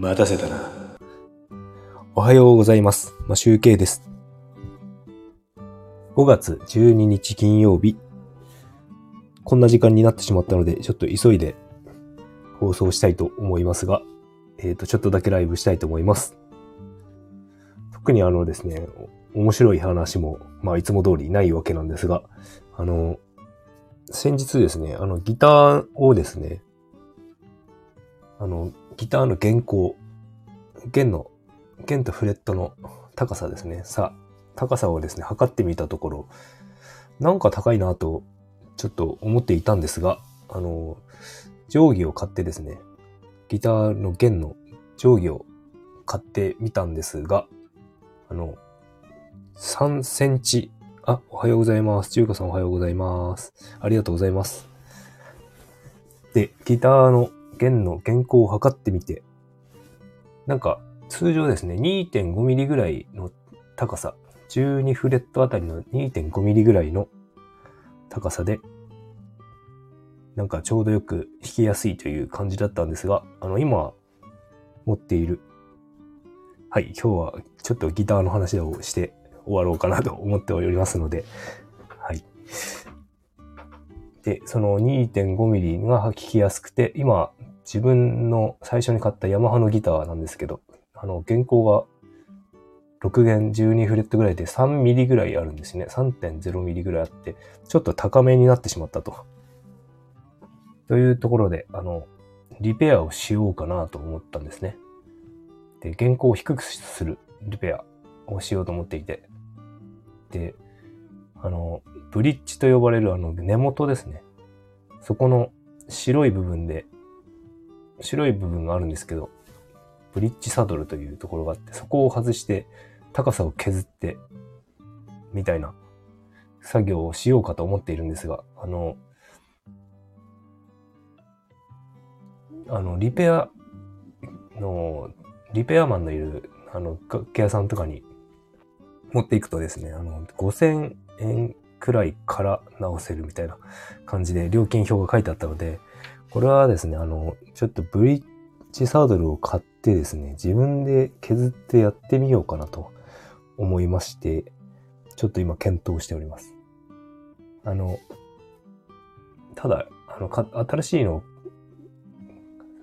待たせたな。おはようございます。マシュウケイです。5月12日金曜日。こんな時間になってしまったので、ちょっと急いで放送したいと思いますが、えっ、と、ちょっとだけライブしたいと思います。特にあのですね、面白い話も、まあいつも通りないわけなんですが、あの、先日ですね、あのギターをですね、あの、ギターの弦高、弦の、弦とフレットの高さですね。さ、高さをですね、測ってみたところ、なんか高いなと、ちょっと思っていたんですが、あの、定規を買ってですね、ギターの弦の定規を買ってみたんですが、あの、3センチ、あ、おはようございます。中華さんおはようございます。ありがとうございます。で、ギターの弦の弦高を測ってみて、なんか通常ですね、2.5ミリぐらいの高さ、12フレットあたりの2.5ミリぐらいの高さで、なんかちょうどよく弾きやすいという感じだったんですが、あの、今持っている、はい、今日はちょっとギターの話をして終わろうかなと思っておりますので、はい。で、その2.5ミリが弾きやすくて、今、自分の最初に買ったヤマハのギターなんですけど、あの、原稿が6弦12フレットぐらいで3ミリぐらいあるんですね。3.0ミリぐらいあって、ちょっと高めになってしまったと。というところで、あの、リペアをしようかなと思ったんですね。で、原稿を低くするリペアをしようと思っていて。で、あの、ブリッジと呼ばれるあの根元ですね。そこの白い部分で、白い部分があるんですけど、ブリッジサドルというところがあって、そこを外して高さを削って、みたいな作業をしようかと思っているんですが、あの、あの、リペアの、リペアマンのいる、あの、楽器屋さんとかに持っていくとですね、あの、5000円くらいから直せるみたいな感じで料金表が書いてあったので、これはですね、あの、ちょっとブリッジサードルを買ってですね、自分で削ってやってみようかなと思いまして、ちょっと今検討しております。あの、ただ、あの、新しいの、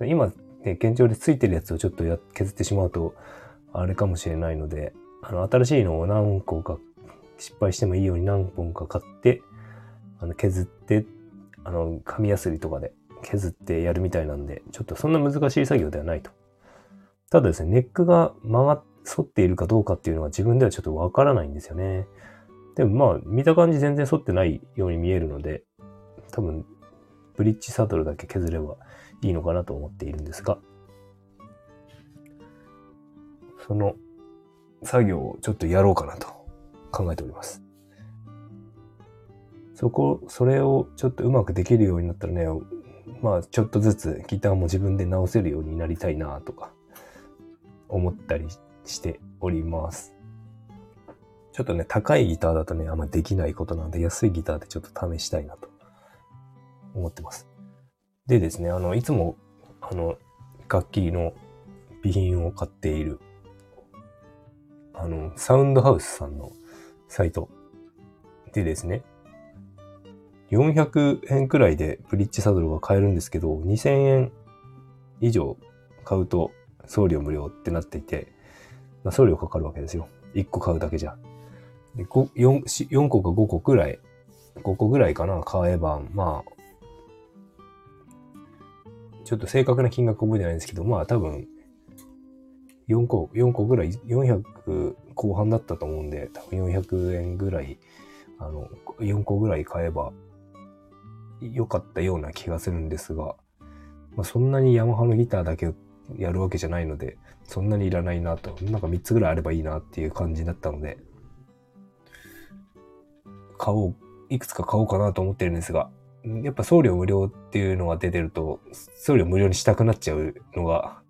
今、ね、現状でついてるやつをちょっとや削ってしまうと、あれかもしれないので、あの、新しいのを何個か失敗してもいいように何本か買って、あの、削って、あの、紙やすりとかで削ってやるみたいなんで、ちょっとそんな難しい作業ではないと。ただですね、ネックが曲が、反っているかどうかっていうのは自分ではちょっとわからないんですよね。でもまあ、見た感じ全然反ってないように見えるので、多分、ブリッジサドルだけ削ればいいのかなと思っているんですが、その作業をちょっとやろうかなと考えております。そこ、それをちょっとうまくできるようになったらね、まあちょっとずつギターも自分で直せるようになりたいなとか思ったりしております。ちょっとね、高いギターだとね、あんまできないことなので、安いギターでちょっと試したいなと思ってます。でですね、あの、いつも、あの、楽器の備品を買っている、あの、サウンドハウスさんのサイトでですね、400円くらいでブリッジサドルが買えるんですけど、2000円以上買うと送料無料ってなっていて、まあ、送料かかるわけですよ。1個買うだけじゃ。4, 4個か5個くらい、5個ぐらいかな、買えば、まあ、ちょっと正確な金額覚えてないんですけど、まあ多分、4個、4個ぐらい、400後半だったと思うんで、多分400円ぐらい、あの、4個ぐらい買えば、良かったような気がするんですが、まあ、そんなにヤマハのギターだけやるわけじゃないので、そんなにいらないなと、なんか3つぐらいあればいいなっていう感じだったので、買おう、いくつか買おうかなと思ってるんですが、やっぱ送料無料っていうのが出てると、送料無料にしたくなっちゃうのが、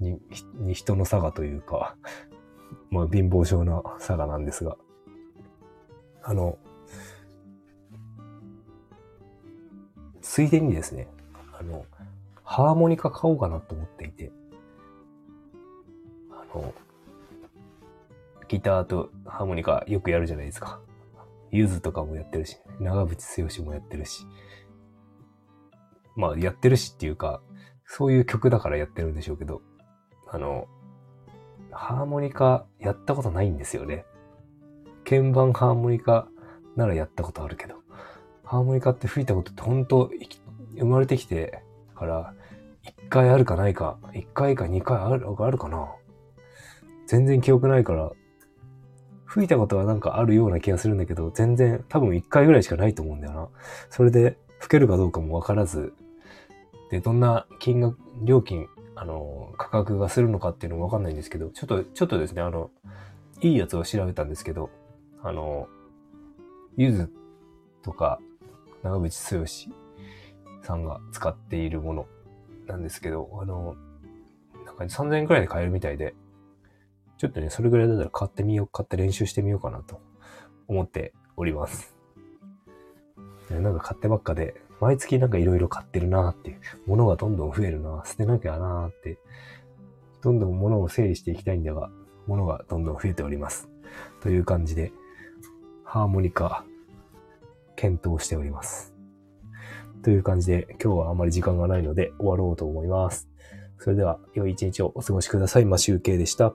に、に人の差がというか、まあ貧乏症な差がなんですが、あの、ついでにですね、あの、ハーモニカ買おうかなと思っていて、あの、ギターとハーモニカよくやるじゃないですか。ゆずとかもやってるし、長渕剛もやってるし。まあ、やってるしっていうか、そういう曲だからやってるんでしょうけど、あの、ハーモニカやったことないんですよね。鍵盤ハーモニカならやったことあるけど、ハーモニカって吹いたことって本当生まれてきてから1回あるかないか、1回か2回あるあるかな。全然記憶ないから、吹いたことはなんかあるような気がするんだけど、全然多分1回ぐらいしかないと思うんだよな。それで吹けるかどうかもわからず、で、どんな金額、料金、あの、価格がするのかっていうのもわかんないんですけど、ちょっと、ちょっとですね、あの、いいやつを調べたんですけど、あの、ゆずとか、長渕剛さんが使っているものなんですけど、あの、なんか3000円くらいで買えるみたいで、ちょっとね、それぐらいだったら買ってみよう、買って練習してみようかなと思っております。なんか買ってばっかで、毎月なんか色々買ってるなーって、物がどんどん増えるな捨てなきゃなーって、どんどん物を整理していきたいんだが、物がどんどん増えております。という感じで、ハーモニカ、検討しております。という感じで、今日はあまり時間がないので終わろうと思います。それでは、良い一日をお過ごしください。マシュウケイでした。